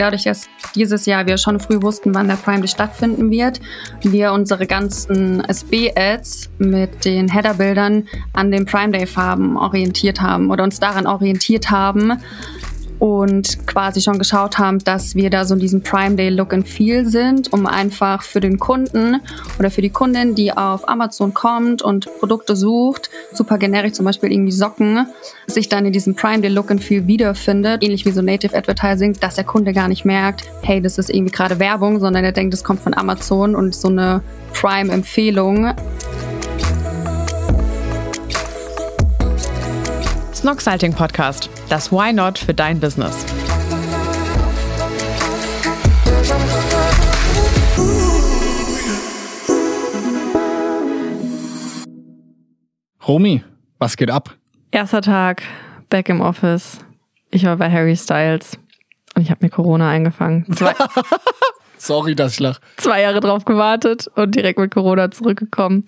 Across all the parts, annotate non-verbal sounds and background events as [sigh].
dadurch, dass dieses Jahr wir schon früh wussten, wann der Prime Day stattfinden wird, wir unsere ganzen SB-Ads mit den Header-Bildern an den Prime Day-Farben orientiert haben oder uns daran orientiert haben, und quasi schon geschaut haben, dass wir da so in diesem Prime Day Look and Feel sind, um einfach für den Kunden oder für die Kundin, die auf Amazon kommt und Produkte sucht, super generisch zum Beispiel irgendwie Socken, sich dann in diesem Prime Day Look and Feel wiederfindet, ähnlich wie so Native Advertising, dass der Kunde gar nicht merkt, hey, das ist irgendwie gerade Werbung, sondern er denkt, es kommt von Amazon und so eine Prime-Empfehlung. Snoxalting Podcast. Das Why Not für dein Business. Romy, was geht ab? Erster Tag, back im Office. Ich war bei Harry Styles und ich habe mir Corona eingefangen. [laughs] Zwei, Sorry, dass ich lach. zwei Jahre drauf gewartet und direkt mit Corona zurückgekommen.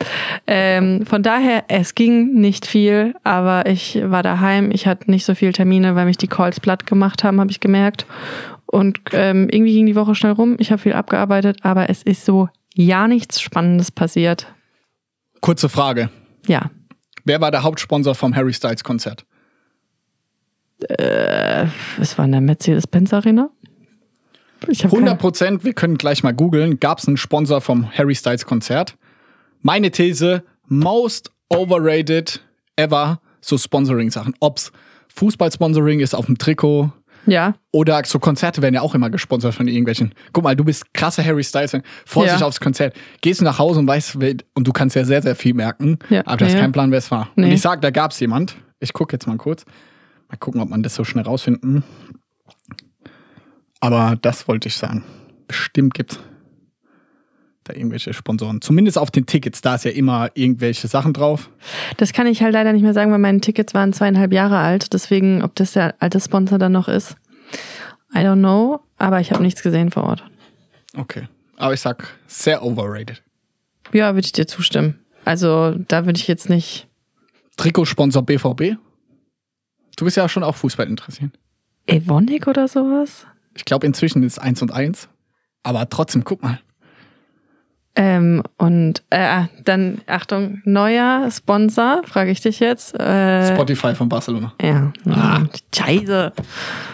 Ähm, von daher, es ging nicht viel, aber ich war daheim. Ich hatte nicht so viele Termine, weil mich die Calls platt gemacht haben, habe ich gemerkt. Und ähm, irgendwie ging die Woche schnell rum. Ich habe viel abgearbeitet, aber es ist so ja nichts Spannendes passiert. Kurze Frage. Ja, Wer war der Hauptsponsor vom Harry Styles Konzert? es war in der Mercedes-Benz Arena. Ich hab 100 Prozent, wir können gleich mal googeln, gab es einen Sponsor vom Harry Styles Konzert. Meine These, most overrated ever, so Sponsoring-Sachen. Ob's Fußball-Sponsoring ist auf dem Trikot Ja, oder so Konzerte werden ja auch immer gesponsert von irgendwelchen. Guck mal, du bist krasser Harry Styles, freust Ja. dich aufs Konzert, gehst du nach Hause und weißt, und du kannst ja sehr, sehr viel merken, Ja. aber du hast Ja. keinen Plan, wer es war. Und Nee. ich sag, da gab's jemand. Ich gucke jetzt mal kurz. Mal gucken, ob man das so schnell rausfinden. Aber das wollte ich sagen. Bestimmt gibt's da irgendwelche Sponsoren. Zumindest auf den Tickets, da ist ja immer irgendwelche Sachen drauf. das kann ich halt leider nicht mehr sagen, weil meine Tickets waren zweieinhalb Jahre alt. Deswegen, ob das der alte Sponsor dann noch ist, I don't know. Aber ich habe nichts gesehen vor Ort. Okay. Aber ich sag, sehr overrated. Ja, würde ich dir zustimmen. Also da würde ich jetzt nicht. Trikotsponsor BVB. Du bist ja schon auch Fußball interessiert. Evonik oder sowas? Ich glaube, inzwischen ist es 1 und 1. Aber trotzdem, guck mal. Ähm, und äh, dann, Achtung, neuer Sponsor, frage ich dich jetzt. Äh, Spotify von Barcelona. ja. Ah. Scheiße.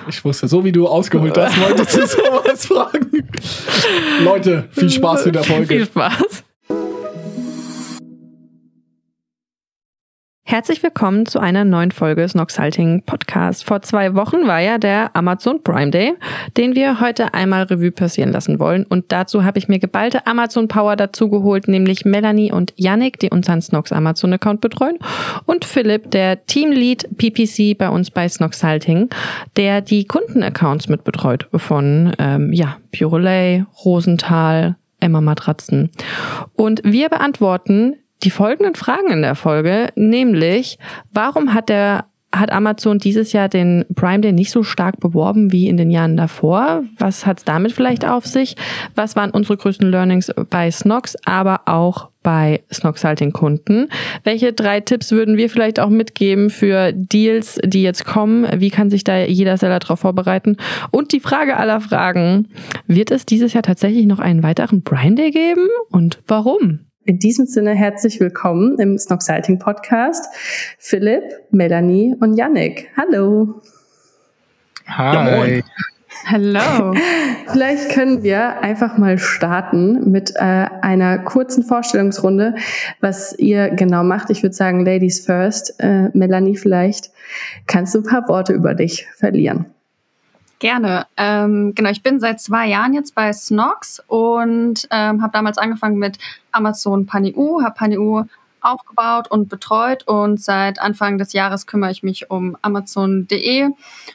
Ich wusste, so wie du ausgeholt hast, wolltest du sowas fragen. Leute, viel Spaß mit der [laughs] Viel Folge. Spaß. Herzlich willkommen zu einer neuen Folge Snoxhalting Podcast. Vor zwei Wochen war ja der Amazon Prime Day, den wir heute einmal Revue passieren lassen wollen. Und dazu habe ich mir geballte Amazon Power dazu geholt, nämlich Melanie und Yannick, die unseren Snox Amazon Account betreuen, und Philipp, der Teamlead PPC bei uns bei Snoxhalting, der die Kundenaccounts mit betreut von ähm, ja, Purolay, Rosenthal, Emma Matratzen. Und wir beantworten die folgenden Fragen in der Folge, nämlich, warum hat der hat Amazon dieses Jahr den Prime Day nicht so stark beworben wie in den Jahren davor? Was hat es damit vielleicht auf sich? Was waren unsere größten Learnings bei Snox, aber auch bei Snoxhalting Kunden? Welche drei Tipps würden wir vielleicht auch mitgeben für Deals, die jetzt kommen? Wie kann sich da jeder Seller darauf vorbereiten? Und die Frage aller Fragen, wird es dieses Jahr tatsächlich noch einen weiteren Prime Day geben? Und warum? In diesem Sinne herzlich willkommen im Snoxalting Podcast. Philipp, Melanie und Yannick. Hallo. Hi. Hello. [laughs] Vielleicht können wir einfach mal starten mit äh, einer kurzen Vorstellungsrunde, was ihr genau macht. Ich würde sagen, Ladies first. Äh, Melanie, vielleicht kannst du ein paar Worte über dich verlieren. Gerne. Ähm, genau, ich bin seit zwei Jahren jetzt bei Snox und ähm, habe damals angefangen mit Amazon PaniU, habe PaniU aufgebaut und betreut und seit Anfang des Jahres kümmere ich mich um Amazon.de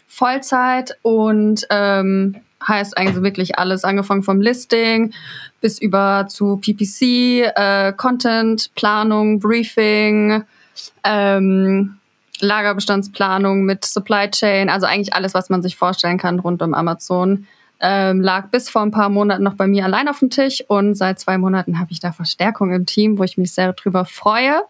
Vollzeit und ähm, heißt eigentlich wirklich alles, angefangen vom Listing bis über zu PPC, äh, Content, Planung, Briefing, ähm, Lagerbestandsplanung mit Supply Chain, also eigentlich alles, was man sich vorstellen kann rund um Amazon, ähm, lag bis vor ein paar Monaten noch bei mir allein auf dem Tisch und seit zwei Monaten habe ich da Verstärkung im Team, wo ich mich sehr drüber freue.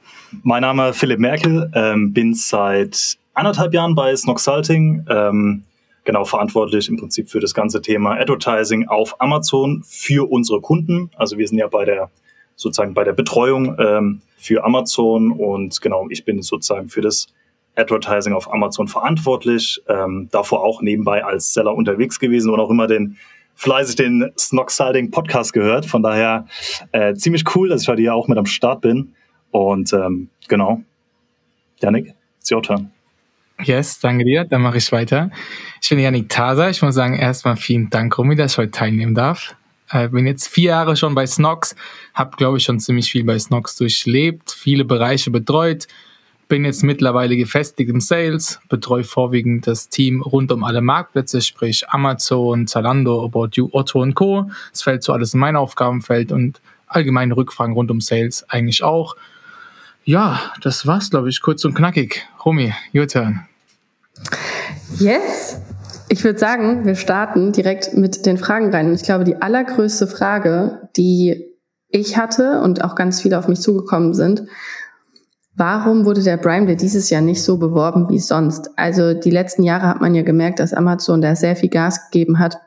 Mein Name ist Philipp Merkel, ähm, bin seit anderthalb Jahren bei Snoxalting, ähm, genau verantwortlich im Prinzip für das ganze Thema Advertising auf Amazon für unsere Kunden. Also wir sind ja bei der sozusagen bei der Betreuung ähm, für Amazon und genau, ich bin sozusagen für das Advertising auf Amazon verantwortlich, ähm, davor auch nebenbei als Seller unterwegs gewesen und auch immer den fleißig den Snoxalding Podcast gehört. Von daher äh, ziemlich cool, dass ich heute hier auch mit am Start bin. Und ähm, genau, Janik, it's your turn. Yes, danke dir. Dann mache ich weiter. Ich bin Janik Taser. Ich muss sagen, erstmal vielen Dank, Romy, dass ich heute teilnehmen darf. Äh, bin jetzt vier Jahre schon bei Snox, habe, glaube ich, schon ziemlich viel bei Snox durchlebt, viele Bereiche betreut, bin jetzt mittlerweile gefestigt im Sales, betreue vorwiegend das Team rund um alle Marktplätze, sprich Amazon, Zalando, About You, Otto und Co. Es fällt so alles in mein Aufgabenfeld und allgemeine Rückfragen rund um Sales eigentlich auch. Ja, das war's, glaube ich, kurz und knackig. Romy, your turn. Yes. Ich würde sagen, wir starten direkt mit den Fragen rein. Und ich glaube, die allergrößte Frage, die ich hatte und auch ganz viele auf mich zugekommen sind, Warum wurde der Prime Day dieses Jahr nicht so beworben wie sonst? Also die letzten Jahre hat man ja gemerkt, dass Amazon da sehr viel Gas gegeben hat,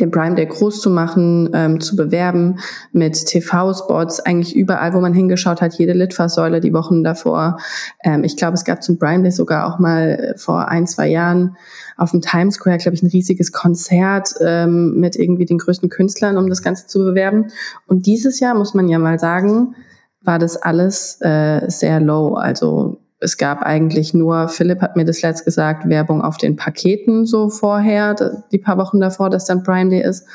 den Prime Day groß zu machen, ähm, zu bewerben mit TV-Spots, eigentlich überall, wo man hingeschaut hat, jede Litfaßsäule die Wochen davor. Ähm, ich glaube, es gab zum Prime Day sogar auch mal vor ein, zwei Jahren auf dem Times Square, glaube ich, ein riesiges Konzert ähm, mit irgendwie den größten Künstlern, um das Ganze zu bewerben. Und dieses Jahr muss man ja mal sagen, war das alles äh, sehr low. Also es gab eigentlich nur, Philipp hat mir das letzt gesagt, Werbung auf den Paketen so vorher, die paar Wochen davor, dass dann Prime Day ist.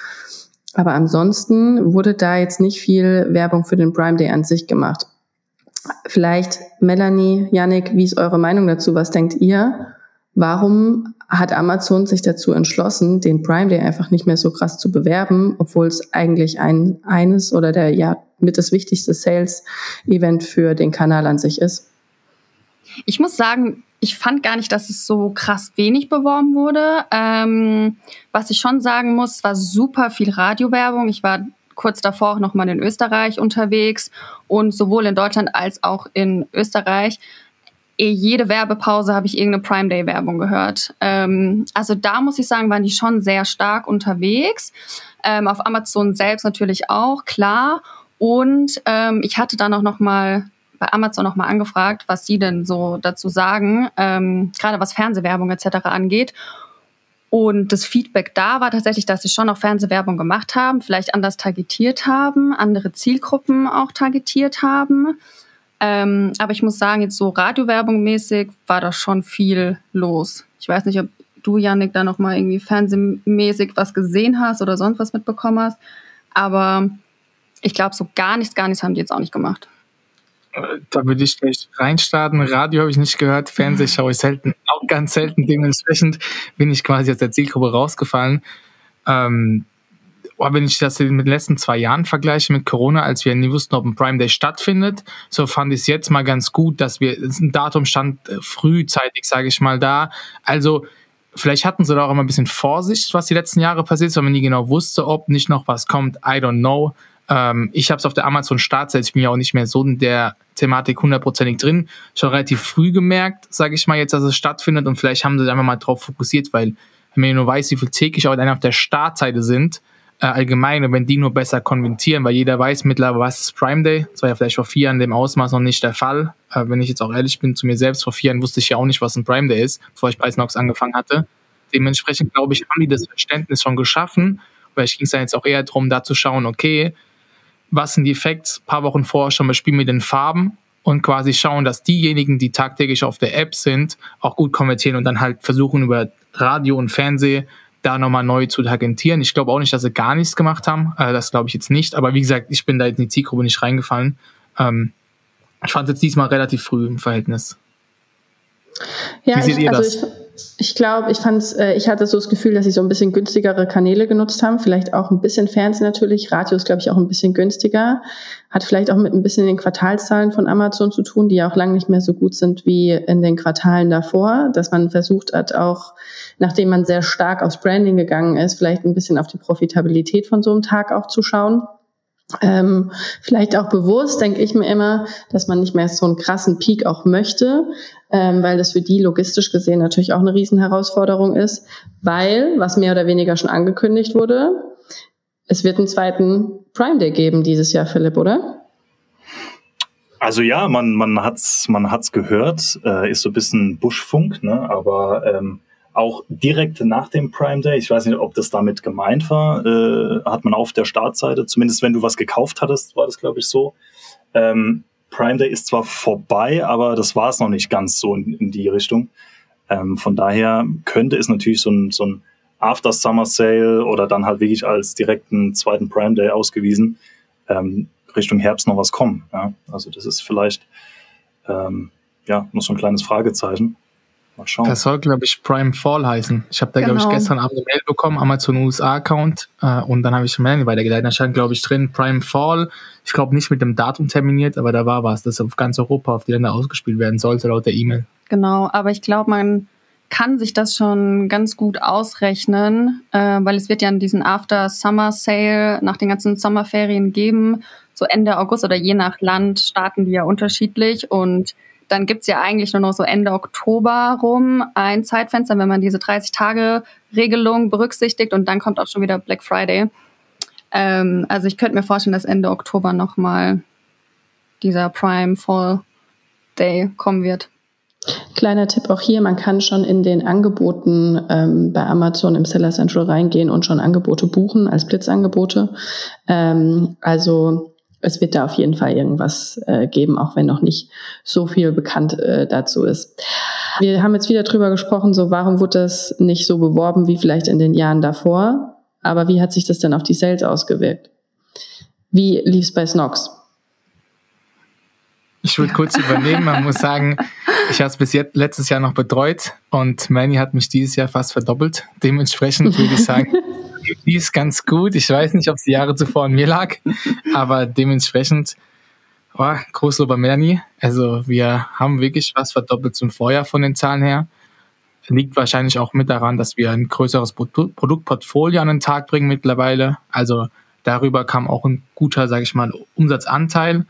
Aber ansonsten wurde da jetzt nicht viel Werbung für den Prime Day an sich gemacht. Vielleicht Melanie, Yannick, wie ist eure Meinung dazu? Was denkt ihr? Warum hat Amazon sich dazu entschlossen, den Prime Day einfach nicht mehr so krass zu bewerben, obwohl es eigentlich ein eines oder der ja mit das wichtigste Sales-Event für den Kanal an sich ist? Ich muss sagen, ich fand gar nicht, dass es so krass wenig beworben wurde. Ähm, was ich schon sagen muss, war super viel Radiowerbung. Ich war kurz davor auch noch mal in Österreich unterwegs und sowohl in Deutschland als auch in Österreich jede Werbepause habe ich irgendeine Prime Day Werbung gehört. Ähm, also da muss ich sagen, waren die schon sehr stark unterwegs. Ähm, auf Amazon selbst natürlich auch, klar. Und ähm, ich hatte dann auch noch mal bei Amazon noch angefragt, was sie denn so dazu sagen, ähm, gerade was Fernsehwerbung etc. angeht. Und das Feedback da war tatsächlich, dass sie schon auch Fernsehwerbung gemacht haben, vielleicht anders targetiert haben, andere Zielgruppen auch targetiert haben. Ähm, aber ich muss sagen, jetzt so Radiowerbung mäßig war da schon viel los. Ich weiß nicht, ob du, Yannick, da noch mal irgendwie fernsehmäßig was gesehen hast oder sonst was mitbekommen hast. Aber ich glaube, so gar nichts, gar nichts haben die jetzt auch nicht gemacht. Da würde ich gleich reinstarten. Radio habe ich nicht gehört, Fernseh schaue ich selten, auch ganz selten. Dementsprechend bin ich quasi aus der Zielgruppe rausgefallen. Ähm, oh, wenn ich das mit den letzten zwei Jahren vergleiche mit Corona, als wir nie wussten, ob ein Prime Day stattfindet, so fand ich es jetzt mal ganz gut, dass wir ein Datum stand äh, frühzeitig, sage ich mal, da. Also vielleicht hatten sie da auch immer ein bisschen Vorsicht, was die letzten Jahre passiert ist, weil man nie genau wusste, ob nicht noch was kommt. I don't know. Ähm, ich habe es auf der Amazon Startseite, ich bin ja auch nicht mehr so in der Thematik hundertprozentig drin, schon relativ früh gemerkt, sage ich mal jetzt, dass es stattfindet und vielleicht haben sie sich einfach mal drauf fokussiert, weil wenn man nur weiß, wie viel täglich auch auf der Startseite sind, äh, allgemein, und wenn die nur besser konventieren, weil jeder weiß mittlerweile, was ist Prime Day. Das war ja vielleicht vor vier Jahren dem Ausmaß noch nicht der Fall. Äh, wenn ich jetzt auch ehrlich bin zu mir selbst, vor vier Jahren wusste ich ja auch nicht, was ein Prime Day ist, bevor ich bei Snox angefangen hatte. Dementsprechend, glaube ich, haben die das Verständnis schon geschaffen. Vielleicht ging es dann jetzt auch eher darum, da zu schauen, okay, was sind die Facts, ein paar Wochen vorher schon bespielen mit den Farben und quasi schauen, dass diejenigen, die tagtäglich auf der App sind, auch gut konvertieren und dann halt versuchen über Radio und Fernsehen da nochmal neu zu tagentieren. Ich glaube auch nicht, dass sie gar nichts gemacht haben. Äh, das glaube ich jetzt nicht. Aber wie gesagt, ich bin da in die Zielgruppe nicht reingefallen. Ähm, ich fand es jetzt diesmal relativ früh im Verhältnis. Ja, wie seht ich, ihr also das? Ich, ich glaube, ich fand's, äh, ich hatte so das Gefühl, dass sie so ein bisschen günstigere Kanäle genutzt haben. Vielleicht auch ein bisschen Fernsehen natürlich. Radio ist, glaube ich, auch ein bisschen günstiger. Hat vielleicht auch mit ein bisschen den Quartalszahlen von Amazon zu tun, die ja auch lange nicht mehr so gut sind wie in den Quartalen davor. Dass man versucht hat, auch nachdem man sehr stark aufs Branding gegangen ist, vielleicht ein bisschen auf die Profitabilität von so einem Tag auch zu schauen. Ähm, vielleicht auch bewusst, denke ich mir immer, dass man nicht mehr so einen krassen Peak auch möchte, ähm, weil das für die logistisch gesehen natürlich auch eine Riesenherausforderung ist, weil, was mehr oder weniger schon angekündigt wurde, es wird einen zweiten Prime Day geben dieses Jahr, Philipp, oder? Also ja, man, man hat's, man hat's gehört, äh, ist so ein bisschen Buschfunk, ne? aber ähm, auch direkt nach dem Prime Day, ich weiß nicht, ob das damit gemeint war, äh, hat man auf der Startseite, zumindest wenn du was gekauft hattest, war das, glaube ich, so. Ähm, Prime Day ist zwar vorbei, aber das war es noch nicht ganz so in, in die Richtung. Ähm, von daher könnte es natürlich so ein, so ein After Summer Sale oder dann halt wirklich als direkten zweiten Prime Day ausgewiesen, ähm, Richtung Herbst noch was kommen. Ja? Also das ist vielleicht ähm, ja noch so ein kleines Fragezeichen. Mal schauen. Das soll, glaube ich, Prime Fall heißen. Ich habe da, genau. glaube ich, gestern Abend eine Mail bekommen, Amazon USA-Account. Äh, und dann habe ich Melanie weitergeleitet. Da stand, glaube ich, drin Prime Fall. Ich glaube nicht mit dem Datum terminiert, aber da war was, das auf ganz Europa, auf die Länder ausgespielt werden sollte, laut der E-Mail. Genau, aber ich glaube, man kann sich das schon ganz gut ausrechnen, äh, weil es wird ja diesen After Summer Sale nach den ganzen Sommerferien geben. So Ende August oder je nach Land starten die ja unterschiedlich und dann gibt's ja eigentlich nur noch so Ende Oktober rum ein Zeitfenster, wenn man diese 30-Tage-Regelung berücksichtigt und dann kommt auch schon wieder Black Friday. Ähm, also ich könnte mir vorstellen, dass Ende Oktober nochmal dieser Prime Fall Day kommen wird. Kleiner Tipp auch hier, man kann schon in den Angeboten ähm, bei Amazon im Seller Central reingehen und schon Angebote buchen als Blitzangebote. Ähm, also es wird da auf jeden Fall irgendwas äh, geben, auch wenn noch nicht so viel bekannt äh, dazu ist. Wir haben jetzt wieder drüber gesprochen, so warum wurde das nicht so beworben wie vielleicht in den Jahren davor? Aber wie hat sich das denn auf die Sales ausgewirkt? Wie lief es bei Snox? Ich würde kurz übernehmen. Man muss sagen, ich habe es bis jetzt letztes Jahr noch betreut und Manny hat mich dieses Jahr fast verdoppelt. Dementsprechend würde ich sagen, [laughs] die ist ganz gut. Ich weiß nicht, ob es die Jahre zuvor an mir lag, [laughs] aber dementsprechend oh, bei Melanie. Also wir haben wirklich was verdoppelt zum Vorjahr von den Zahlen her. Liegt wahrscheinlich auch mit daran, dass wir ein größeres Produktportfolio an den Tag bringen mittlerweile. Also darüber kam auch ein guter, sage ich mal, Umsatzanteil.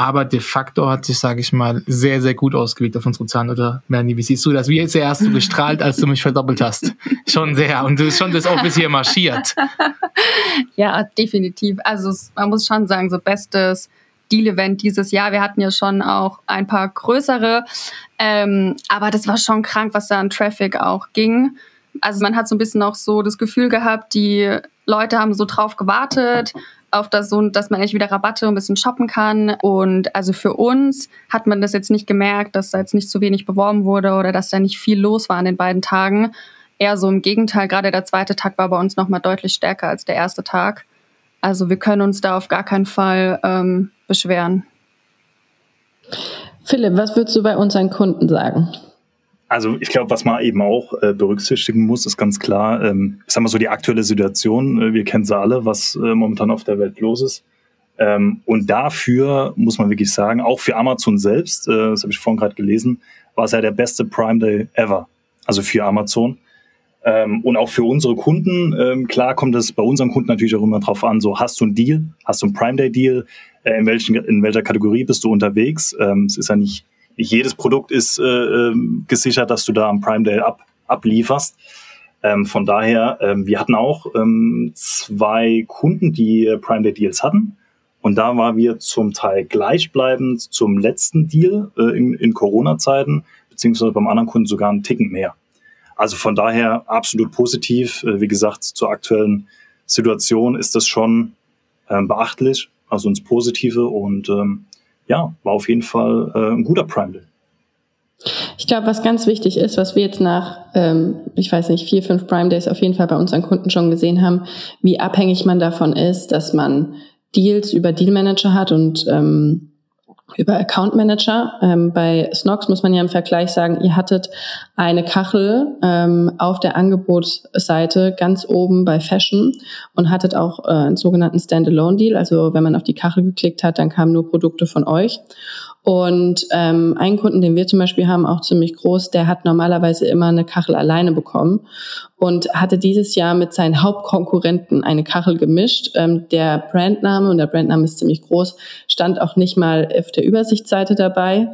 Aber de facto hat sich, sage ich mal, sehr, sehr gut ausgewirkt auf unsere Zahlen. Oder Melanie, wie siehst du das? Wie sehr hast du gestrahlt, als du mich verdoppelt hast? Schon sehr. Und du bist schon das Office hier marschiert. Ja, definitiv. Also man muss schon sagen, so bestes Deal-Event dieses Jahr. Wir hatten ja schon auch ein paar größere. Ähm, aber das war schon krank, was da an Traffic auch ging. Also man hat so ein bisschen auch so das Gefühl gehabt, die Leute haben so drauf gewartet auf das so, dass man echt wieder Rabatte ein bisschen shoppen kann. Und also für uns hat man das jetzt nicht gemerkt, dass da jetzt nicht zu wenig beworben wurde oder dass da nicht viel los war an den beiden Tagen. Eher so im Gegenteil, gerade der zweite Tag war bei uns nochmal deutlich stärker als der erste Tag. Also wir können uns da auf gar keinen Fall ähm, beschweren. Philipp, was würdest du bei unseren Kunden sagen? Also ich glaube, was man eben auch äh, berücksichtigen muss, ist ganz klar, ähm, ich sag mal so die aktuelle Situation, äh, wir kennen sie alle, was äh, momentan auf der Welt los ist. Ähm, und dafür muss man wirklich sagen, auch für Amazon selbst, äh, das habe ich vorhin gerade gelesen, war es ja der beste Prime Day ever. Also für Amazon. Ähm, und auch für unsere Kunden, ähm, klar kommt es bei unseren Kunden natürlich auch immer drauf an, so hast du einen Deal, hast du einen Prime Day Deal, äh, in, welchen, in welcher Kategorie bist du unterwegs? Ähm, es ist ja nicht nicht jedes Produkt ist äh, ähm, gesichert, dass du da am Prime Day ab, ablieferst. Ähm, von daher, ähm, wir hatten auch ähm, zwei Kunden, die äh, Prime Day Deals hatten. Und da waren wir zum Teil gleichbleibend zum letzten Deal äh, in, in Corona-Zeiten, beziehungsweise beim anderen Kunden sogar einen Ticken mehr. Also von daher absolut positiv. Äh, wie gesagt, zur aktuellen Situation ist das schon ähm, beachtlich, also ins Positive. Und ähm, ja, war auf jeden Fall äh, ein guter Prime Day. Ich glaube, was ganz wichtig ist, was wir jetzt nach, ähm, ich weiß nicht, vier, fünf Prime Days auf jeden Fall bei unseren Kunden schon gesehen haben, wie abhängig man davon ist, dass man Deals über Deal Manager hat und ähm, über Account Manager. Ähm, bei Snox muss man ja im Vergleich sagen, ihr hattet eine Kachel ähm, auf der Angebotsseite ganz oben bei Fashion und hattet auch äh, einen sogenannten Standalone Deal. Also wenn man auf die Kachel geklickt hat, dann kamen nur Produkte von euch. Und ähm, einen Kunden, den wir zum Beispiel haben, auch ziemlich groß, der hat normalerweise immer eine Kachel alleine bekommen und hatte dieses Jahr mit seinen Hauptkonkurrenten eine Kachel gemischt. Ähm, der Brandname, und der Brandname ist ziemlich groß, stand auch nicht mal auf der Übersichtsseite dabei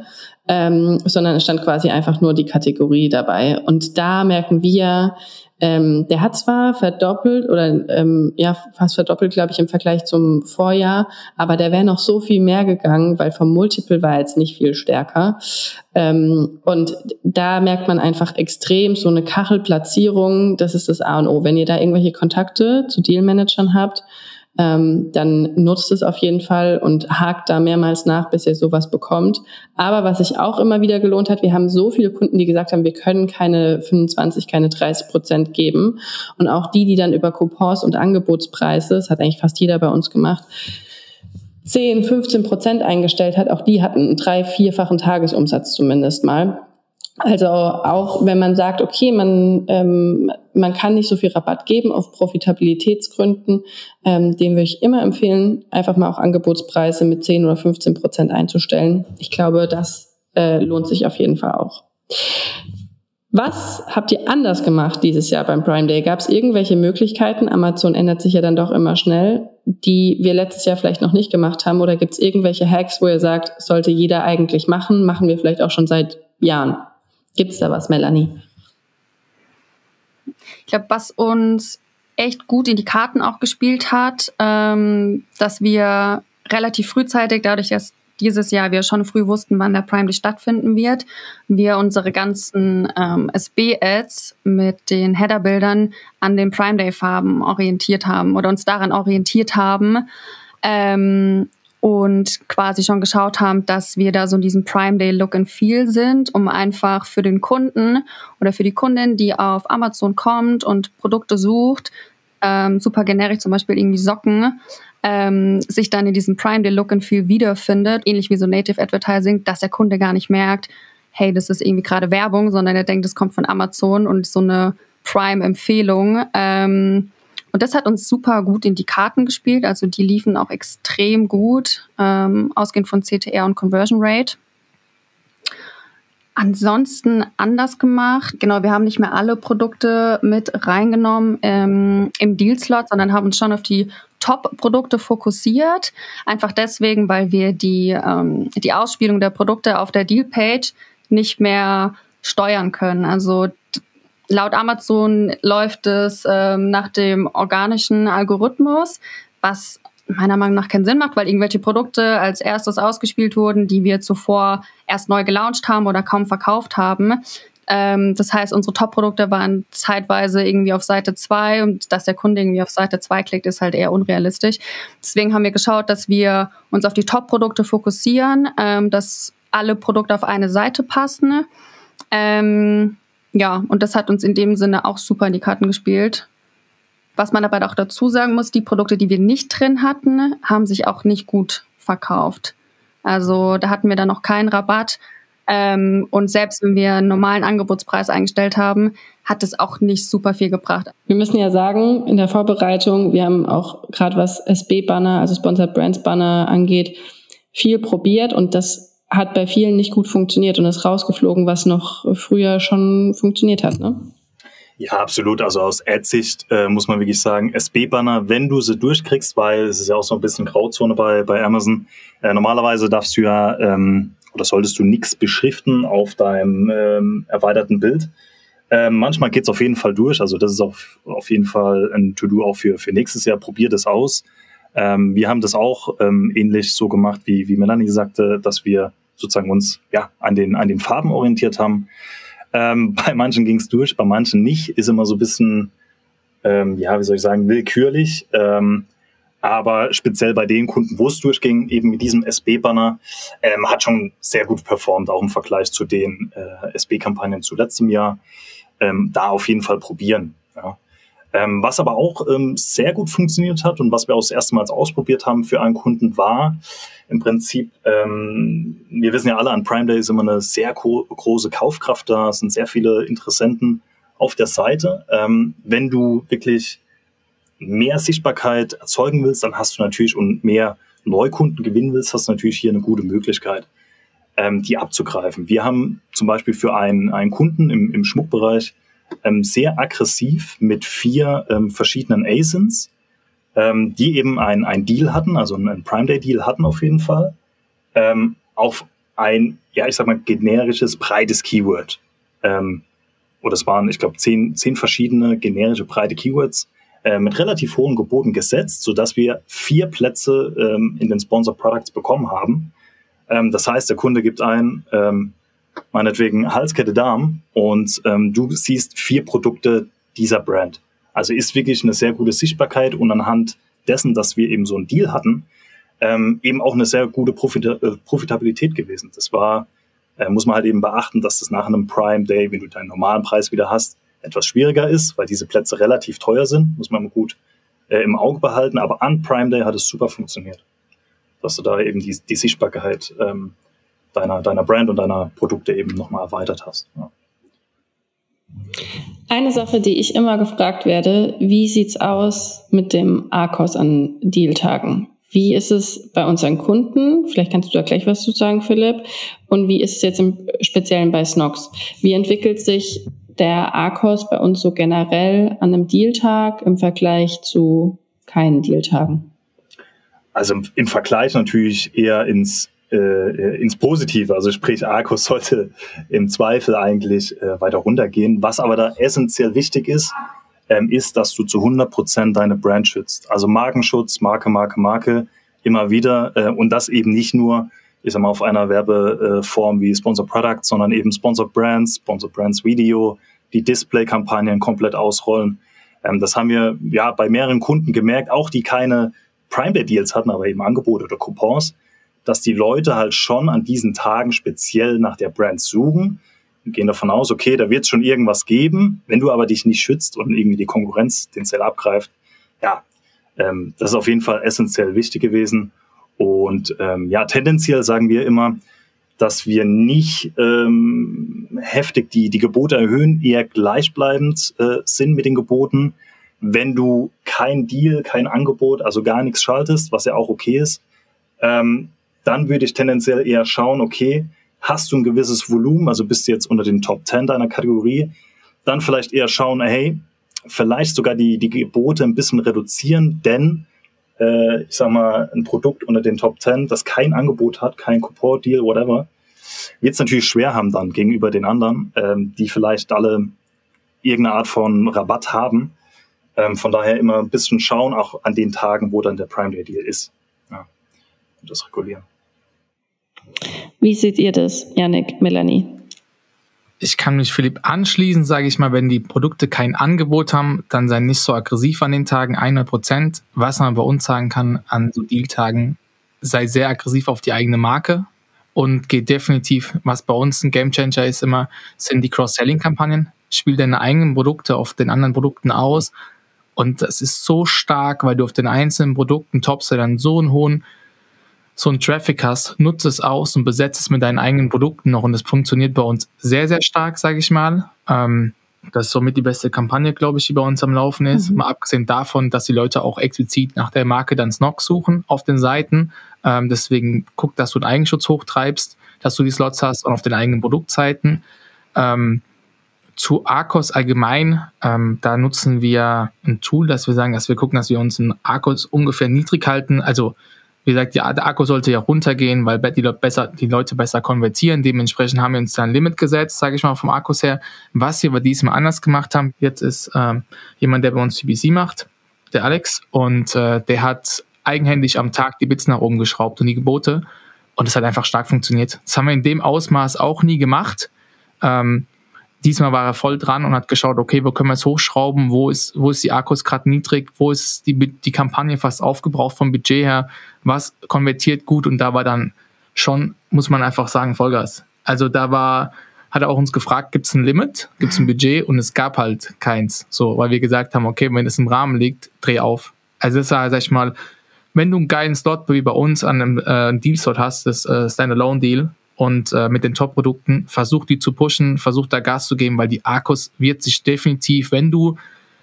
ähm, sondern es stand quasi einfach nur die Kategorie dabei. Und da merken wir, ähm, der hat zwar verdoppelt oder ähm, ja fast verdoppelt, glaube ich, im Vergleich zum Vorjahr, aber der wäre noch so viel mehr gegangen, weil vom Multiple war jetzt nicht viel stärker. Ähm, und da merkt man einfach extrem so eine Kachelplatzierung, das ist das A und O. Wenn ihr da irgendwelche Kontakte zu Dealmanagern habt, ähm, dann nutzt es auf jeden Fall und hakt da mehrmals nach, bis ihr sowas bekommt. Aber was sich auch immer wieder gelohnt hat, wir haben so viele Kunden, die gesagt haben, wir können keine 25, keine 30 Prozent geben. Und auch die, die dann über Coupons und Angebotspreise, das hat eigentlich fast jeder bei uns gemacht, 10, 15 Prozent eingestellt hat, auch die hatten einen drei-, vierfachen Tagesumsatz zumindest mal. Also auch wenn man sagt, okay, man, ähm, man kann nicht so viel Rabatt geben auf Profitabilitätsgründen, ähm, dem würde ich immer empfehlen, einfach mal auch Angebotspreise mit 10 oder 15 Prozent einzustellen. Ich glaube, das äh, lohnt sich auf jeden Fall auch. Was habt ihr anders gemacht dieses Jahr beim Prime Day? Gab es irgendwelche Möglichkeiten? Amazon ändert sich ja dann doch immer schnell, die wir letztes Jahr vielleicht noch nicht gemacht haben. Oder gibt es irgendwelche Hacks, wo ihr sagt, sollte jeder eigentlich machen? Machen wir vielleicht auch schon seit Jahren? Gibt es da was, Melanie? Ich glaube, was uns echt gut in die Karten auch gespielt hat, ähm, dass wir relativ frühzeitig, dadurch, dass dieses Jahr wir schon früh wussten, wann der Prime Day stattfinden wird, wir unsere ganzen ähm, SB-Ads mit den Header-Bildern an den Prime Day-Farben orientiert haben oder uns daran orientiert haben, ähm, und quasi schon geschaut haben, dass wir da so in diesem Prime Day Look and Feel sind, um einfach für den Kunden oder für die Kundin, die auf Amazon kommt und Produkte sucht, ähm, super generisch zum Beispiel irgendwie Socken, ähm, sich dann in diesem Prime Day Look and Feel wiederfindet, ähnlich wie so Native Advertising, dass der Kunde gar nicht merkt, hey, das ist irgendwie gerade Werbung, sondern er denkt, es kommt von Amazon und so eine Prime-Empfehlung. Ähm, und das hat uns super gut in die Karten gespielt. Also die liefen auch extrem gut, ähm, ausgehend von CTR und Conversion Rate. Ansonsten anders gemacht. Genau, wir haben nicht mehr alle Produkte mit reingenommen ähm, im Deal-Slot, sondern haben uns schon auf die Top-Produkte fokussiert. Einfach deswegen, weil wir die, ähm, die Ausspielung der Produkte auf der Deal-Page nicht mehr steuern können. Also Laut Amazon läuft es ähm, nach dem organischen Algorithmus, was meiner Meinung nach keinen Sinn macht, weil irgendwelche Produkte als erstes ausgespielt wurden, die wir zuvor erst neu gelauncht haben oder kaum verkauft haben. Ähm, das heißt, unsere Top-Produkte waren zeitweise irgendwie auf Seite 2 und dass der Kunde irgendwie auf Seite 2 klickt, ist halt eher unrealistisch. Deswegen haben wir geschaut, dass wir uns auf die Top-Produkte fokussieren, ähm, dass alle Produkte auf eine Seite passen. Ähm, ja, und das hat uns in dem Sinne auch super in die Karten gespielt. Was man aber auch dazu sagen muss, die Produkte, die wir nicht drin hatten, haben sich auch nicht gut verkauft. Also da hatten wir dann noch keinen Rabatt. Ähm, und selbst wenn wir einen normalen Angebotspreis eingestellt haben, hat es auch nicht super viel gebracht. Wir müssen ja sagen, in der Vorbereitung, wir haben auch gerade was SB-Banner, also Sponsored Brands Banner angeht, viel probiert und das hat bei vielen nicht gut funktioniert und ist rausgeflogen, was noch früher schon funktioniert hat. Ne? Ja, absolut. Also aus Ad-Sicht äh, muss man wirklich sagen, SB-Banner, wenn du sie durchkriegst, weil es ist ja auch so ein bisschen Grauzone bei, bei Amazon. Äh, normalerweise darfst du ja ähm, oder solltest du nichts beschriften auf deinem ähm, erweiterten Bild. Ähm, manchmal geht's auf jeden Fall durch. Also das ist auf, auf jeden Fall ein To-Do auch für, für nächstes Jahr. Probier das aus. Ähm, wir haben das auch ähm, ähnlich so gemacht, wie, wie Melanie sagte, dass wir sozusagen uns ja an den, an den Farben orientiert haben. Ähm, [laughs] bei manchen ging es durch, bei manchen nicht. Ist immer so ein bisschen, ähm, ja, wie soll ich sagen, willkürlich. Ähm, aber speziell bei den Kunden, wo es durchging, eben mit diesem SB-Banner, ähm, hat schon sehr gut performt, auch im Vergleich zu den äh, SB-Kampagnen zu letztem Jahr. Da auf jeden Fall probieren. Ja. Ähm, was aber auch ähm, sehr gut funktioniert hat und was wir auch das erste Mal ausprobiert haben für einen Kunden war im Prinzip, ähm, wir wissen ja alle, an Prime Day ist immer eine sehr große Kaufkraft da, es sind sehr viele Interessenten auf der Seite. Ähm, wenn du wirklich mehr Sichtbarkeit erzeugen willst, dann hast du natürlich und mehr Neukunden gewinnen willst, hast du natürlich hier eine gute Möglichkeit. ähm, die abzugreifen. Wir haben zum Beispiel für einen, einen Kunden im, im Schmuckbereich ähm, sehr aggressiv mit vier ähm, verschiedenen ASINs, ähm, die eben ein, ein Deal hatten, also einen Prime Day Deal hatten auf jeden Fall, ähm, auf ein, ja, ich sag mal, generisches, breites Keyword. Ähm, oder es waren, ich glaube, zehn, zehn verschiedene generische, breite Keywords äh, mit relativ hohen Geboten gesetzt, sodass wir vier Plätze ähm, in den Sponsor Products bekommen haben. Ähm, das heißt, der Kunde gibt ein, ähm, meinetwegen Halskette Darm und ähm, du siehst vier Produkte dieser Brand. Also ist wirklich eine sehr gute Sichtbarkeit und anhand dessen, dass wir eben so einen Deal hatten, ähm, eben auch eine sehr gute Profita äh, Profitabilität gewesen. Das war, äh, muss man halt eben beachten, dass das nach einem Prime Day, wenn du deinen normalen Preis wieder hast, etwas schwieriger ist, weil diese Plätze relativ teuer sind, muss man gut äh, im Auge behalten. Aber an Prime Day hat es super funktioniert, dass du da eben die, die Sichtbarkeit ähm, deiner, deiner Brand und deiner Produkte eben nochmal erweitert hast. Ja. Eine Sache, die ich immer gefragt werde, wie sieht's aus mit dem ARCOS an Deal-Tagen? Wie ist es bei unseren Kunden? Vielleicht kannst du da gleich was zu sagen, Philipp. Und wie ist es jetzt im Speziellen bei Snox? Wie entwickelt sich der ARCOS bei uns so generell an einem Deal-Tag im Vergleich zu keinen Deal-Tagen? Also im Vergleich natürlich eher ins äh, ins Positive. Also sprich, Arcos sollte im Zweifel eigentlich äh, weiter runtergehen. Was aber da essentiell wichtig ist, ähm, ist, dass du zu 100 Prozent deine Brand schützt. Also Markenschutz, Marke, Marke, Marke, immer wieder. Äh, und das eben nicht nur, ich sag mal, auf einer Werbeform wie Sponsor Product, sondern eben Sponsor Brands, Sponsor Brands Video, die Display-Kampagnen komplett ausrollen. Ähm, das haben wir ja bei mehreren Kunden gemerkt, auch die keine Prime Day Deals hatten, aber eben Angebote oder Coupons dass die Leute halt schon an diesen Tagen speziell nach der Brand suchen und gehen davon aus, okay, da wird es schon irgendwas geben. Wenn du aber dich nicht schützt und irgendwie die Konkurrenz den Sale abgreift, ja, ähm, das ist auf jeden Fall essentiell wichtig gewesen. Und ähm, ja, tendenziell sagen wir immer, dass wir nicht ähm, heftig die, die Gebote erhöhen, eher gleichbleibend äh, sind mit den Geboten. Wenn du kein Deal, kein Angebot, also gar nichts schaltest, was ja auch okay ist, ähm, dann würde ich tendenziell eher schauen, okay, hast du ein gewisses Volumen, also bist du jetzt unter den Top 10 deiner Kategorie, dann vielleicht eher schauen, hey, vielleicht sogar die, die Gebote ein bisschen reduzieren, denn äh, ich sag mal, ein Produkt unter den Top 10, das kein Angebot hat, kein Coupon-Deal, whatever, wird es natürlich schwer haben dann gegenüber den anderen, ähm, die vielleicht alle irgendeine Art von Rabatt haben. Ähm, von daher immer ein bisschen schauen, auch an den Tagen, wo dann der Prime Day Deal ist. Ja, und das regulieren. Wie seht ihr das, Yannick, Melanie? Ich kann mich Philipp anschließen, sage ich mal, wenn die Produkte kein Angebot haben, dann sei nicht so aggressiv an den Tagen, 100 Prozent. Was man bei uns sagen kann, an so Deal-Tagen, sei sehr aggressiv auf die eigene Marke und geht definitiv, was bei uns ein Gamechanger ist immer, sind die Cross-Selling-Kampagnen. Spiel deine eigenen Produkte auf den anderen Produkten aus und das ist so stark, weil du auf den einzelnen Produkten Topsellern so einen hohen so einen Traffic hast, nutze es aus und besetze es mit deinen eigenen Produkten noch. Und das funktioniert bei uns sehr, sehr stark, sage ich mal. Ähm, das ist somit die beste Kampagne, glaube ich, die bei uns am Laufen ist. Mhm. Mal abgesehen davon, dass die Leute auch explizit nach der Marke dann Snock suchen auf den Seiten. Ähm, deswegen guck, dass du den Eigenschutz hochtreibst, dass du die Slots hast und auf den eigenen Produktseiten. Ähm, zu Arcos allgemein, ähm, da nutzen wir ein Tool, dass wir sagen, dass wir gucken, dass wir uns in Arcos ungefähr niedrig halten. Also wie gesagt, ja, der Akku sollte ja runtergehen, weil die Leute besser, die Leute besser konvertieren. Dementsprechend haben wir uns da ein Limit gesetzt, sage ich mal, vom Akkus her. Was wir bei diesem anders gemacht haben, jetzt ist ähm, jemand, der bei uns CBC macht, der Alex, und äh, der hat eigenhändig am Tag die Bits nach oben geschraubt und die Gebote. Und es hat einfach stark funktioniert. Das haben wir in dem Ausmaß auch nie gemacht. Ähm, Diesmal war er voll dran und hat geschaut, okay, wo können wir es hochschrauben, wo ist, wo ist die Akkus gerade niedrig, wo ist die, die Kampagne fast aufgebraucht vom Budget her, was konvertiert gut und da war dann schon, muss man einfach sagen, Vollgas. Also da war, hat er auch uns gefragt, gibt es ein Limit, gibt es ein Budget und es gab halt keins. So, weil wir gesagt haben, okay, wenn es im Rahmen liegt, dreh auf. Also das war, sag ich mal, wenn du einen geilen Slot wie bei uns an einem äh, Deal-Slot hast, das äh, Standalone-Deal, und äh, mit den Top-Produkten versucht die zu pushen, versucht da Gas zu geben, weil die Arcos wird sich definitiv, wenn du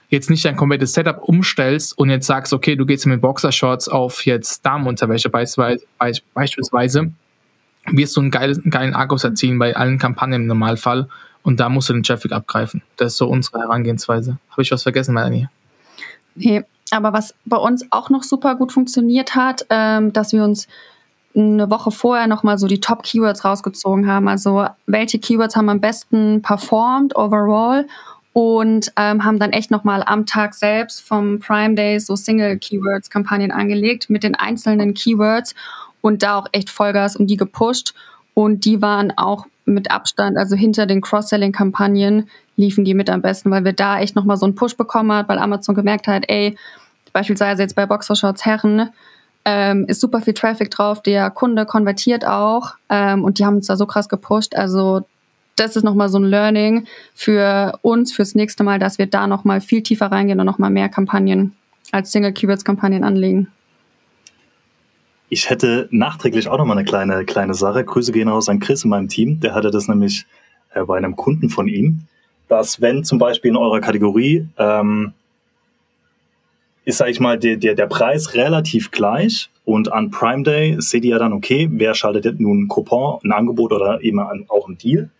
jetzt nicht dein komplettes Setup umstellst und jetzt sagst, okay, du gehst mit Boxershorts auf jetzt Damenunterwäsche beispielsweise, wirst du einen geilen, geilen Akkus erzielen bei allen Kampagnen im Normalfall und da musst du den Traffic abgreifen. Das ist so unsere Herangehensweise. Habe ich was vergessen, Melanie? Nee, aber was bei uns auch noch super gut funktioniert hat, ähm, dass wir uns eine Woche vorher nochmal so die Top-Keywords rausgezogen haben. Also welche Keywords haben am besten performt overall und ähm, haben dann echt nochmal am Tag selbst vom Prime Day so Single-Keywords-Kampagnen angelegt mit den einzelnen Keywords und da auch echt Vollgas um die gepusht. Und die waren auch mit Abstand, also hinter den Cross-Selling-Kampagnen, liefen die mit am besten, weil wir da echt nochmal so einen Push bekommen hat, weil Amazon gemerkt hat, ey, beispielsweise jetzt bei Boxershorts Herren, ähm, ist super viel Traffic drauf, der Kunde konvertiert auch ähm, und die haben uns da so krass gepusht. Also das ist nochmal so ein Learning für uns fürs nächste Mal, dass wir da nochmal viel tiefer reingehen und nochmal mehr Kampagnen als Single Keywords Kampagnen anlegen. Ich hätte nachträglich auch nochmal eine kleine, kleine Sache. Grüße gehen raus an Chris in meinem Team. Der hatte das nämlich äh, bei einem Kunden von ihm, dass wenn zum Beispiel in eurer Kategorie ähm, ist, sag ich mal, der, der, der Preis relativ gleich und an Prime Day seht ihr ja dann, okay, wer schaltet nun ein Coupon, ein Angebot oder eben auch ein Deal.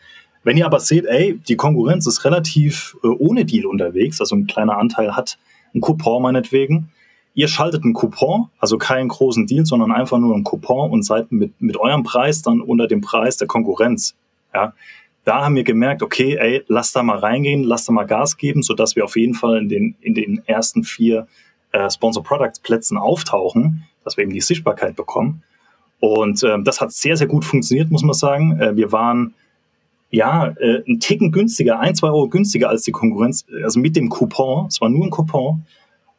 Wenn ihr aber seht, ey, die Konkurrenz ist relativ äh, ohne Deal unterwegs, also ein kleiner Anteil hat ein Coupon meinetwegen, ihr schaltet einen Coupon, also keinen großen Deal, sondern einfach nur einen Coupon und seid mit, mit eurem Preis dann unter dem Preis der Konkurrenz. Ja, da haben wir gemerkt, okay, ey, lass da mal reingehen, lass da mal Gas geben, sodass wir auf jeden Fall in den, in den ersten vier äh, Sponsor Products Plätzen auftauchen, dass wir eben die Sichtbarkeit bekommen. Und äh, das hat sehr, sehr gut funktioniert, muss man sagen. Äh, wir waren ja äh, ein Ticken günstiger, ein, zwei Euro günstiger als die Konkurrenz, also mit dem Coupon. Es war nur ein Coupon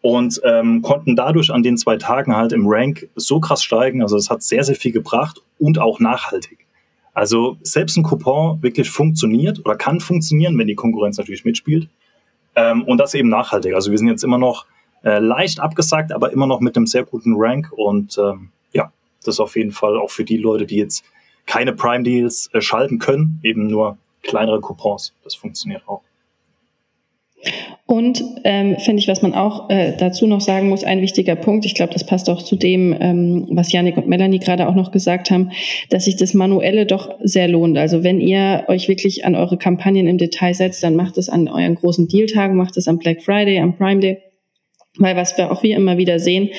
und ähm, konnten dadurch an den zwei Tagen halt im Rank so krass steigen. Also es hat sehr, sehr viel gebracht und auch nachhaltig. Also selbst ein Coupon wirklich funktioniert oder kann funktionieren, wenn die Konkurrenz natürlich mitspielt. Ähm, und das eben nachhaltig. Also wir sind jetzt immer noch äh, leicht abgesagt, aber immer noch mit einem sehr guten Rank. Und ähm, ja, das ist auf jeden Fall auch für die Leute, die jetzt keine Prime Deals äh, schalten können, eben nur kleinere Coupons. Das funktioniert auch. Und ähm, finde ich, was man auch äh, dazu noch sagen muss, ein wichtiger Punkt, ich glaube, das passt auch zu dem, ähm, was Janik und Melanie gerade auch noch gesagt haben, dass sich das Manuelle doch sehr lohnt. Also wenn ihr euch wirklich an eure Kampagnen im Detail setzt, dann macht es an euren großen Dealtagen, macht es am Black Friday, am Prime Day weil was wir auch wir immer wieder sehen,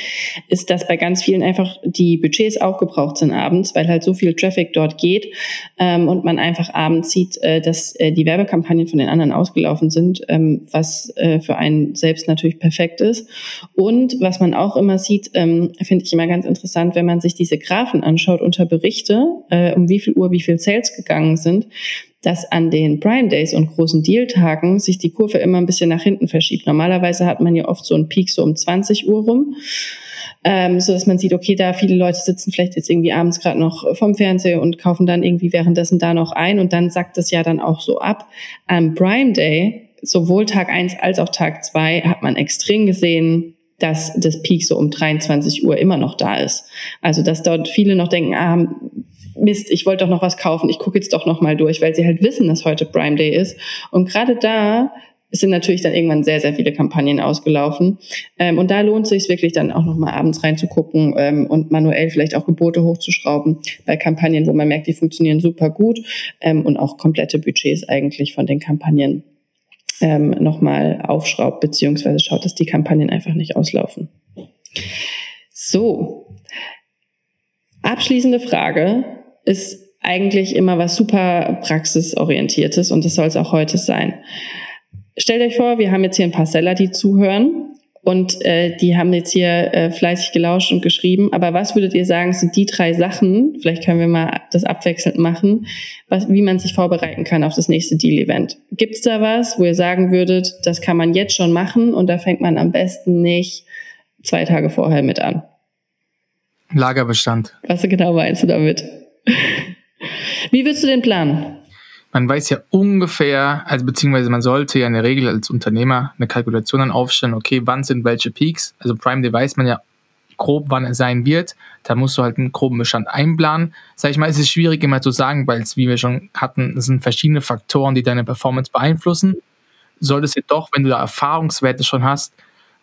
ist, dass bei ganz vielen einfach die Budgets aufgebraucht sind abends, weil halt so viel Traffic dort geht ähm, und man einfach abends sieht, äh, dass äh, die Werbekampagnen von den anderen ausgelaufen sind, ähm, was äh, für einen selbst natürlich perfekt ist. Und was man auch immer sieht, ähm, finde ich immer ganz interessant, wenn man sich diese Graphen anschaut unter Berichte, äh, um wie viel Uhr wie viel Sales gegangen sind, dass an den Prime Days und großen Deal-Tagen sich die Kurve immer ein bisschen nach hinten verschiebt. Normalerweise hat man ja oft so einen Peak so um 20 Uhr rum. Ähm, so dass man sieht, okay, da viele Leute sitzen vielleicht jetzt irgendwie abends gerade noch vom Fernseher und kaufen dann irgendwie währenddessen da noch ein und dann sackt es ja dann auch so ab. Am Prime Day, sowohl Tag 1 als auch Tag 2, hat man extrem gesehen, dass das Peak so um 23 Uhr immer noch da ist. Also dass dort viele noch denken, ah, Mist, ich wollte doch noch was kaufen, ich gucke jetzt doch noch mal durch, weil sie halt wissen, dass heute Prime Day ist. Und gerade da sind natürlich dann irgendwann sehr, sehr viele Kampagnen ausgelaufen. Ähm, und da lohnt sich wirklich dann auch noch mal abends reinzugucken ähm, und manuell vielleicht auch Gebote hochzuschrauben bei Kampagnen, wo man merkt, die funktionieren super gut ähm, und auch komplette Budgets eigentlich von den Kampagnen ähm, noch mal aufschraubt, beziehungsweise schaut, dass die Kampagnen einfach nicht auslaufen. So, abschließende Frage ist eigentlich immer was super praxisorientiertes und das soll es auch heute sein. Stellt euch vor, wir haben jetzt hier ein paar Seller, die zuhören und äh, die haben jetzt hier äh, fleißig gelauscht und geschrieben. Aber was würdet ihr sagen, sind die drei Sachen, vielleicht können wir mal das abwechselnd machen, was, wie man sich vorbereiten kann auf das nächste Deal-Event? Gibt es da was, wo ihr sagen würdet, das kann man jetzt schon machen und da fängt man am besten nicht zwei Tage vorher mit an? Lagerbestand. Was genau meinst du damit? Wie willst du den planen? Man weiß ja ungefähr, also beziehungsweise man sollte ja in der Regel als Unternehmer eine Kalkulation dann aufstellen, okay, wann sind welche Peaks? Also Prime Day weiß man ja grob, wann es sein wird. Da musst du halt einen groben Bestand einplanen. Sag ich mal, es ist schwierig immer zu sagen, weil es, wie wir schon hatten, es sind verschiedene Faktoren, die deine Performance beeinflussen. Solltest du doch, wenn du da Erfahrungswerte schon hast,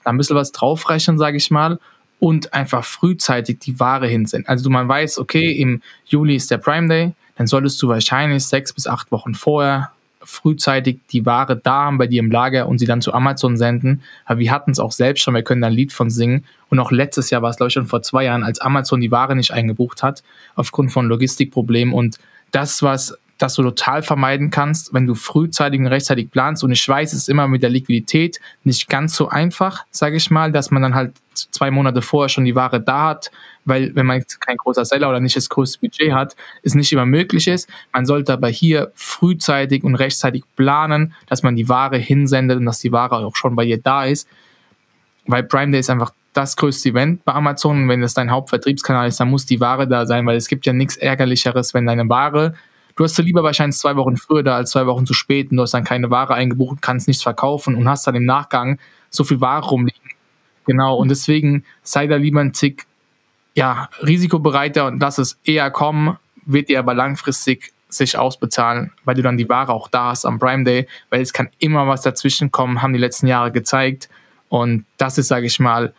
da ein bisschen was draufrechnen, sage ich mal und einfach frühzeitig die Ware hinsenden. Also man weiß, okay, im Juli ist der Prime Day, dann solltest du wahrscheinlich sechs bis acht Wochen vorher frühzeitig die Ware da haben bei dir im Lager und sie dann zu Amazon senden. Aber wir hatten es auch selbst schon, wir können da ein Lied von singen. Und auch letztes Jahr war es, glaube ich, schon vor zwei Jahren, als Amazon die Ware nicht eingebucht hat, aufgrund von Logistikproblemen. Und das, was das du total vermeiden kannst, wenn du frühzeitig und rechtzeitig planst. Und ich weiß, es ist immer mit der Liquidität nicht ganz so einfach, sage ich mal, dass man dann halt zwei Monate vorher schon die Ware da hat, weil wenn man kein großer Seller oder nicht das größte Budget hat, es nicht immer möglich ist. Man sollte aber hier frühzeitig und rechtzeitig planen, dass man die Ware hinsendet und dass die Ware auch schon bei ihr da ist, weil Prime Day ist einfach das größte Event bei Amazon. Und wenn das dein Hauptvertriebskanal ist, dann muss die Ware da sein, weil es gibt ja nichts ärgerlicheres, wenn deine Ware du hast du lieber wahrscheinlich zwei Wochen früher da als zwei Wochen zu spät und du hast dann keine Ware eingebucht, kannst nichts verkaufen und hast dann im Nachgang so viel Ware rumliegen. Genau, und deswegen sei da lieber ein Tick ja, risikobereiter und lass es eher kommen, wird dir aber langfristig sich ausbezahlen, weil du dann die Ware auch da hast am Prime Day, weil es kann immer was dazwischen kommen, haben die letzten Jahre gezeigt. Und das ist, sage ich mal,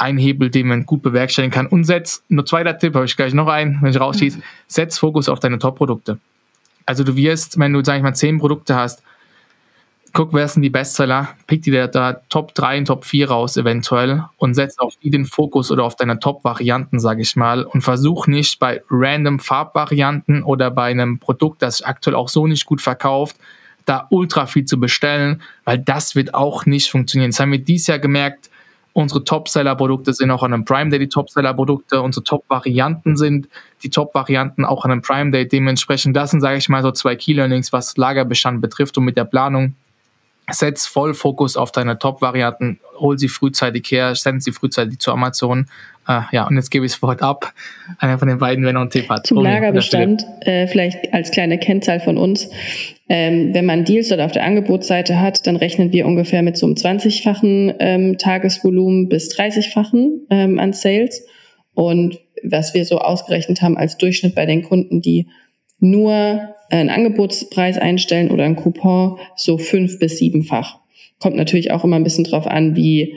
ein Hebel, den man gut bewerkstelligen kann. Und setz, nur zweiter Tipp, habe ich gleich noch einen, wenn ich rausschieße, mhm. setz Fokus auf deine Top-Produkte. Also du wirst, wenn du, sag ich mal, zehn Produkte hast, guck, wer sind die Bestseller, pick dir da Top 3 und Top 4 raus eventuell und setz auf die den Fokus oder auf deine Top-Varianten, sage ich mal, und versuch nicht bei random Farbvarianten oder bei einem Produkt, das sich aktuell auch so nicht gut verkauft, da ultra viel zu bestellen, weil das wird auch nicht funktionieren. Das haben wir dieses Jahr gemerkt, Unsere Top-Seller-Produkte sind auch an einem Prime Day die Top-Seller-Produkte. Unsere Top-Varianten sind die Top-Varianten auch an einem Prime Day. Dementsprechend, das sind, sage ich mal, so zwei Key-Learnings, was Lagerbestand betrifft und mit der Planung. Setz voll Fokus auf deine Top-Varianten, hol sie frühzeitig her, send sie frühzeitig zu Amazon. Äh, ja, und jetzt gebe ich das Wort ab. Einer von den beiden, wenn er einen Tipp hat. Zum Lagerbestand, äh, vielleicht als kleine Kennzahl von uns. Ähm, wenn man Deals dort auf der Angebotsseite hat, dann rechnen wir ungefähr mit so einem 20-fachen ähm, Tagesvolumen bis 30-fachen ähm, an Sales. Und was wir so ausgerechnet haben als Durchschnitt bei den Kunden, die nur einen Angebotspreis einstellen oder einen Coupon, so fünf bis siebenfach. Kommt natürlich auch immer ein bisschen drauf an, wie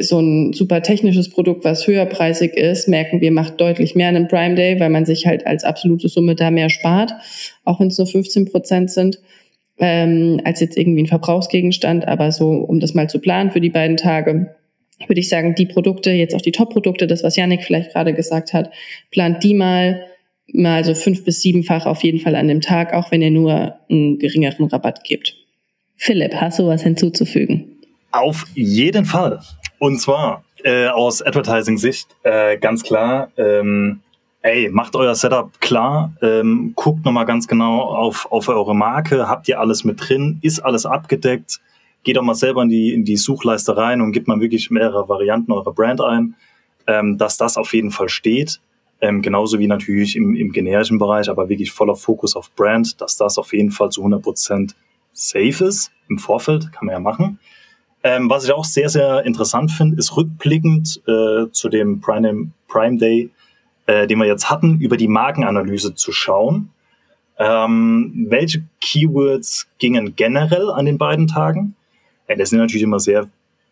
so ein super technisches Produkt, was höherpreisig ist, merken wir, macht deutlich mehr an einem Prime Day, weil man sich halt als absolute Summe da mehr spart, auch wenn es nur 15 Prozent sind, ähm, als jetzt irgendwie ein Verbrauchsgegenstand. Aber so, um das mal zu planen für die beiden Tage, würde ich sagen, die Produkte, jetzt auch die Top-Produkte, das, was Yannick vielleicht gerade gesagt hat, plant die mal mal so fünf bis siebenfach auf jeden Fall an dem Tag, auch wenn ihr nur einen geringeren Rabatt gebt. Philipp, hast du was hinzuzufügen? Auf jeden Fall. Und zwar äh, aus Advertising-Sicht äh, ganz klar, ähm, ey, macht euer Setup klar, ähm, guckt nochmal ganz genau auf, auf eure Marke, habt ihr alles mit drin, ist alles abgedeckt, geht auch mal selber in die, in die Suchleiste rein und gibt mal wirklich mehrere Varianten eurer Brand ein, ähm, dass das auf jeden Fall steht. Ähm, genauso wie natürlich im, im generischen Bereich, aber wirklich voller Fokus auf Brand, dass das auf jeden Fall zu 100% safe ist im Vorfeld, kann man ja machen. Ähm, was ich auch sehr, sehr interessant finde, ist rückblickend äh, zu dem Prime, Prime Day, äh, den wir jetzt hatten, über die Markenanalyse zu schauen. Ähm, welche Keywords gingen generell an den beiden Tagen? Ja, das sind natürlich immer sehr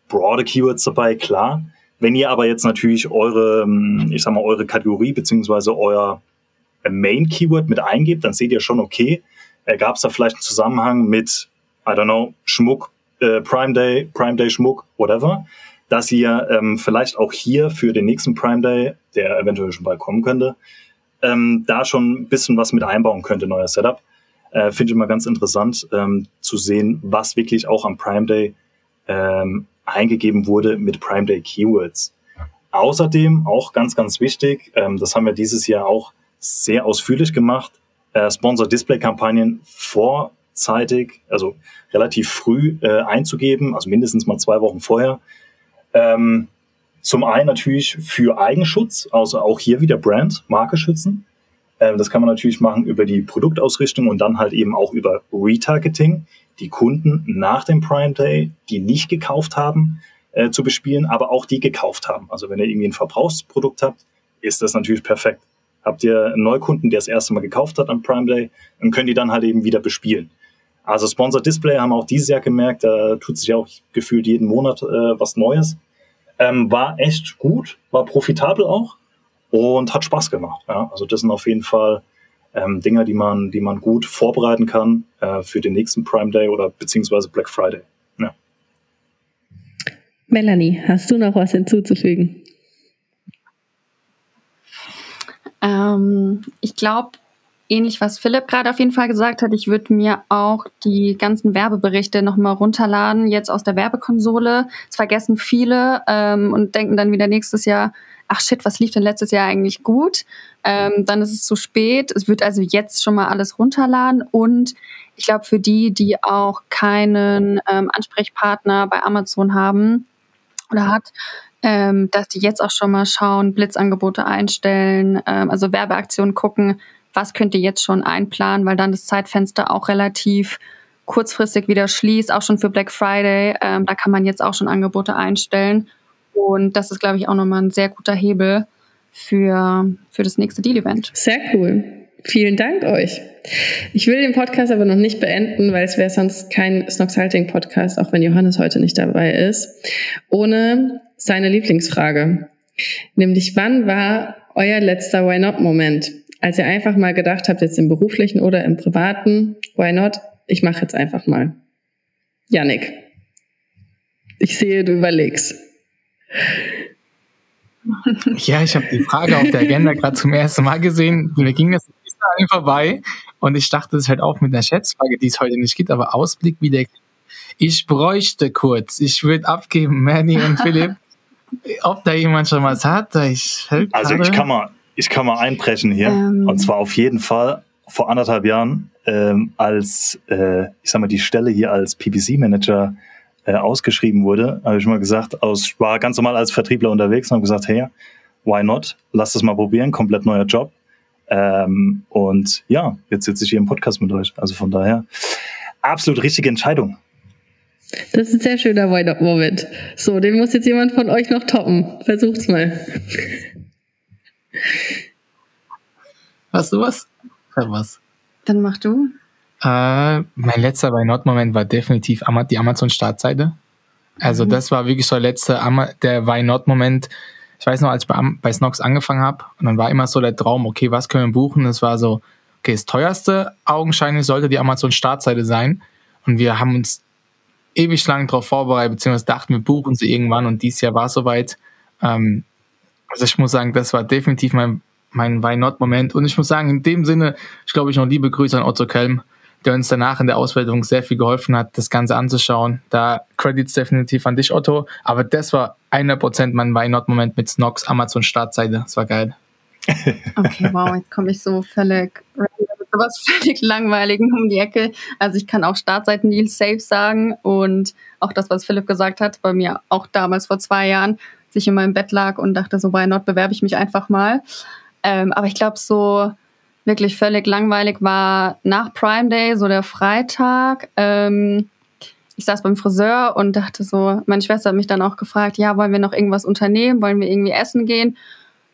broade Keywords dabei, klar. Wenn ihr aber jetzt natürlich eure, ähm, ich sag mal, eure Kategorie beziehungsweise euer äh, Main Keyword mit eingebt, dann seht ihr schon, okay, äh, gab es da vielleicht einen Zusammenhang mit, I don't know, Schmuck, äh, Prime Day, Prime Day Schmuck, whatever, dass ihr ähm, vielleicht auch hier für den nächsten Prime Day, der eventuell schon bald kommen könnte, ähm, da schon ein bisschen was mit einbauen könnte, neuer Setup. Äh, Finde ich immer ganz interessant ähm, zu sehen, was wirklich auch am Prime Day ähm, eingegeben wurde mit Prime Day Keywords. Außerdem auch ganz, ganz wichtig, ähm, das haben wir dieses Jahr auch sehr ausführlich gemacht, äh, Sponsor Display Kampagnen vor zeitig, also relativ früh äh, einzugeben, also mindestens mal zwei Wochen vorher. Ähm, zum einen natürlich für Eigenschutz, also auch hier wieder Brand, Marke schützen. Ähm, das kann man natürlich machen über die Produktausrichtung und dann halt eben auch über Retargeting, die Kunden nach dem Prime Day, die nicht gekauft haben, äh, zu bespielen, aber auch die gekauft haben. Also wenn ihr irgendwie ein Verbrauchsprodukt habt, ist das natürlich perfekt. Habt ihr einen Neukunden, der das erste Mal gekauft hat am Prime Day, dann könnt ihr dann halt eben wieder bespielen. Also Sponsor Display haben auch dieses Jahr gemerkt, da tut sich auch gefühlt jeden Monat äh, was Neues. Ähm, war echt gut, war profitabel auch und hat Spaß gemacht. Ja? Also das sind auf jeden Fall ähm, Dinge, die man, die man gut vorbereiten kann äh, für den nächsten Prime Day oder beziehungsweise Black Friday. Ja. Melanie, hast du noch was hinzuzufügen? Ähm, ich glaube, ähnlich was Philipp gerade auf jeden Fall gesagt hat, ich würde mir auch die ganzen Werbeberichte nochmal runterladen, jetzt aus der Werbekonsole. Das vergessen viele ähm, und denken dann wieder nächstes Jahr, ach shit, was lief denn letztes Jahr eigentlich gut? Ähm, dann ist es zu spät. Es wird also jetzt schon mal alles runterladen und ich glaube, für die, die auch keinen ähm, Ansprechpartner bei Amazon haben oder hat, ähm, dass die jetzt auch schon mal schauen, Blitzangebote einstellen, ähm, also Werbeaktionen gucken, was könnt ihr jetzt schon einplanen, weil dann das Zeitfenster auch relativ kurzfristig wieder schließt, auch schon für Black Friday. Ähm, da kann man jetzt auch schon Angebote einstellen. Und das ist, glaube ich, auch nochmal ein sehr guter Hebel für, für das nächste Deal-Event. Sehr cool. Vielen Dank euch. Ich will den Podcast aber noch nicht beenden, weil es wäre sonst kein Snoxhalting Podcast, auch wenn Johannes heute nicht dabei ist, ohne seine Lieblingsfrage. Nämlich, wann war euer letzter Why Not Moment? Als ihr einfach mal gedacht habt, jetzt im beruflichen oder im privaten, why not? Ich mache jetzt einfach mal. Janik, ich sehe, du überlegst. [laughs] Ja, ich habe die Frage auf der Agenda gerade zum ersten Mal gesehen. Mir ging das an vorbei und ich dachte, es halt auch mit einer Schätzfrage, die es heute nicht gibt, aber Ausblick wie der. Ich bräuchte kurz, ich würde abgeben, Manny und [laughs] Philipp, ob da jemand schon was hat. Ich also ich kann mal, ich kann mal einbrechen hier. Ähm. Und zwar auf jeden Fall vor anderthalb Jahren, ähm, als äh, ich sag mal die Stelle hier als PPC-Manager äh, ausgeschrieben wurde, habe ich mal gesagt, aus, war ganz normal als Vertriebler unterwegs und habe gesagt, hey, why not? Lass das mal probieren, komplett neuer Job. Ähm, und ja, jetzt sitze ich hier im Podcast mit euch. Also von daher, absolut richtige Entscheidung. Das ist ein sehr schöner Why Not Moment. So, den muss jetzt jemand von euch noch toppen. Versucht's mal. Hast du was? Ich was. Dann mach du. Äh, mein letzter Why Not Moment war definitiv die Amazon Startseite. Also mhm. das war wirklich so der letzte der Why Not Moment. Ich weiß noch, als ich bei, bei Snox angefangen habe, und dann war immer so der Traum, okay, was können wir buchen? Das war so, okay, das teuerste augenscheinlich sollte die Amazon Startseite sein. Und wir haben uns ewig lang darauf vorbereitet, beziehungsweise dachten, wir buchen sie irgendwann und dieses Jahr war es soweit. Ähm, also ich muss sagen, das war definitiv mein, mein Why Not-Moment. Und ich muss sagen, in dem Sinne, ich glaube, ich noch liebe Grüße an Otto Kelm, der uns danach in der Auswertung sehr viel geholfen hat, das Ganze anzuschauen. Da Credits definitiv an dich, Otto. Aber das war 100% mein Why Not-Moment mit Snox Amazon Startseite. Das war geil. [laughs] Okay, wow, jetzt komme ich so völlig sowas [laughs] völlig langweiligen um die Ecke. Also ich kann auch Startseiten-Deals safe sagen und auch das, was Philipp gesagt hat, bei mir auch damals vor zwei Jahren, sich in meinem Bett lag und dachte so, why not, bewerbe ich mich einfach mal. Ähm, aber ich glaube, so wirklich völlig langweilig war nach Prime Day, so der Freitag. Ähm, ich saß beim Friseur und dachte so, meine Schwester hat mich dann auch gefragt, ja, wollen wir noch irgendwas unternehmen, wollen wir irgendwie essen gehen?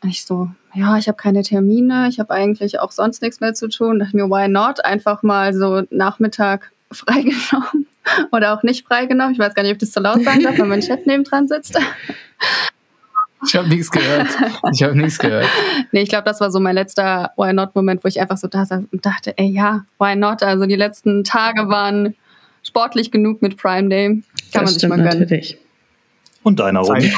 Und ich so, ja, ich habe keine Termine, ich habe eigentlich auch sonst nichts mehr zu tun. Dachte mir, why not? Einfach mal so Nachmittag [laughs] freigenommen oder auch nicht freigenommen. Ich weiß gar nicht, ob das zu laut sein darf, wenn mein Chef neben dran sitzt. Ich habe nichts gehört. Ich habe nichts gehört. [laughs] nee, ich glaube, das war so mein letzter Why Not-Moment, wo ich einfach so da saß und dachte, ey, ja, why not? Also die letzten Tage waren sportlich genug mit Prime Day. Kann das man sich mal gönnen. Natürlich. Und deiner Robi.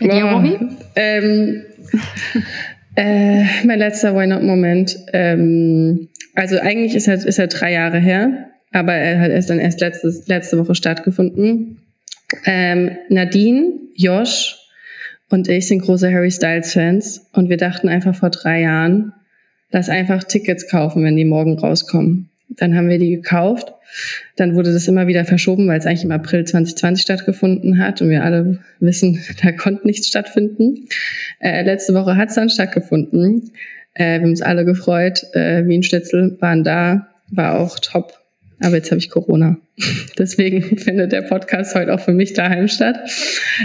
Robi? Ähm, [laughs] äh, mein letzter Why Not-Moment. Ähm, also eigentlich ist er, ist er drei Jahre her, aber er hat erst dann erst letztes, letzte Woche stattgefunden. Ähm, Nadine, Josh und ich sind große Harry Styles-Fans und wir dachten einfach vor drei Jahren, lass einfach Tickets kaufen, wenn die morgen rauskommen. Dann haben wir die gekauft. Dann wurde das immer wieder verschoben, weil es eigentlich im April 2020 stattgefunden hat und wir alle wissen, [laughs] da konnte nichts stattfinden. Äh, letzte Woche hat es dann stattgefunden. Äh, wir haben uns alle gefreut. Äh, Wien Schnitzel waren da, war auch top. Aber jetzt habe ich Corona. [laughs] Deswegen [laughs] findet der Podcast heute auch für mich daheim statt.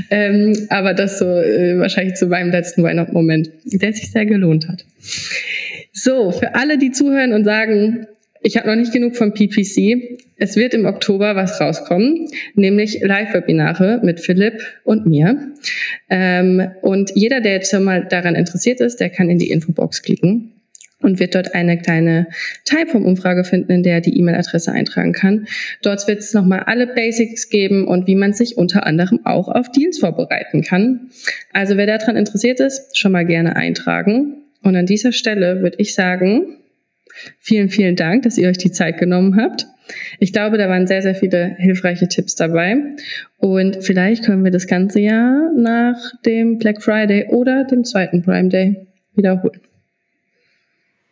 Ähm, aber das so äh, wahrscheinlich zu meinem letzten Weihnachten-Moment, der sich sehr gelohnt hat. So, für alle, die zuhören und sagen, ich habe noch nicht genug vom PPC. Es wird im Oktober was rauskommen, nämlich Live-Webinare mit Philipp und mir. Ähm, und jeder, der jetzt schon mal daran interessiert ist, der kann in die Infobox klicken und wird dort eine kleine Typeform-Umfrage finden, in der er die E-Mail-Adresse eintragen kann. Dort wird es nochmal alle Basics geben und wie man sich unter anderem auch auf Deals vorbereiten kann. Also wer daran interessiert ist, schon mal gerne eintragen. Und an dieser Stelle würde ich sagen, vielen, vielen Dank, dass ihr euch die Zeit genommen habt. Ich glaube, da waren sehr, sehr viele hilfreiche Tipps dabei. Und vielleicht können wir das ganze Jahr nach dem Black Friday oder dem zweiten Prime Day wiederholen.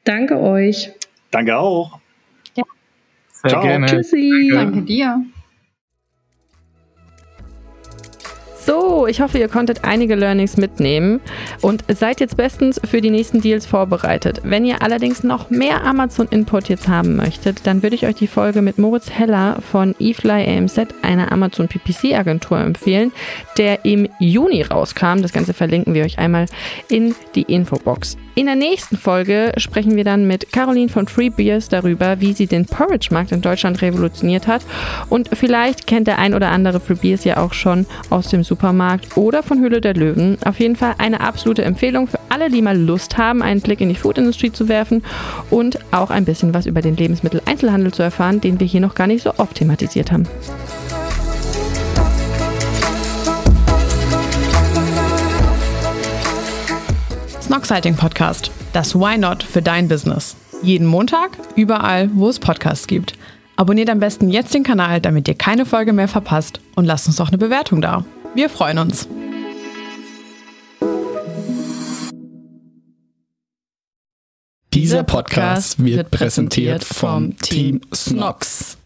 Danke euch. Danke auch. Ja. Sehr Ciao. gerne. Tschüssi. Danke dir. So, ich hoffe, ihr konntet einige Learnings mitnehmen und seid jetzt bestens für die nächsten Deals vorbereitet. Wenn ihr allerdings noch mehr Amazon-Input jetzt haben möchtet, dann würde ich euch die Folge mit Moritz Heller von eFly AMZ, einer Amazon PPC-Agentur, empfehlen, der im Juni rauskam. Das Ganze verlinken wir euch einmal in die Infobox. In der nächsten Folge sprechen wir dann mit Caroline von Free Beers darüber, wie sie den Porridge-Markt in Deutschland revolutioniert hat. Und vielleicht kennt der ein oder andere Free Beers ja auch schon aus dem Supermarkt oder von Höhle der Löwen. Auf jeden Fall eine absolute Empfehlung für alle, die mal Lust haben, einen Blick in die Food-Industrie zu werfen und auch ein bisschen was über den Lebensmitteleinzelhandel zu erfahren, den wir hier noch gar nicht so oft thematisiert haben. Snoxiting Podcast. Das Why Not für dein Business. Jeden Montag, überall, wo es Podcasts gibt. Abonniert am besten jetzt den Kanal, damit ihr keine Folge mehr verpasst und lasst uns doch eine Bewertung da. Wir freuen uns. Dieser Podcast wird präsentiert vom Team Snox.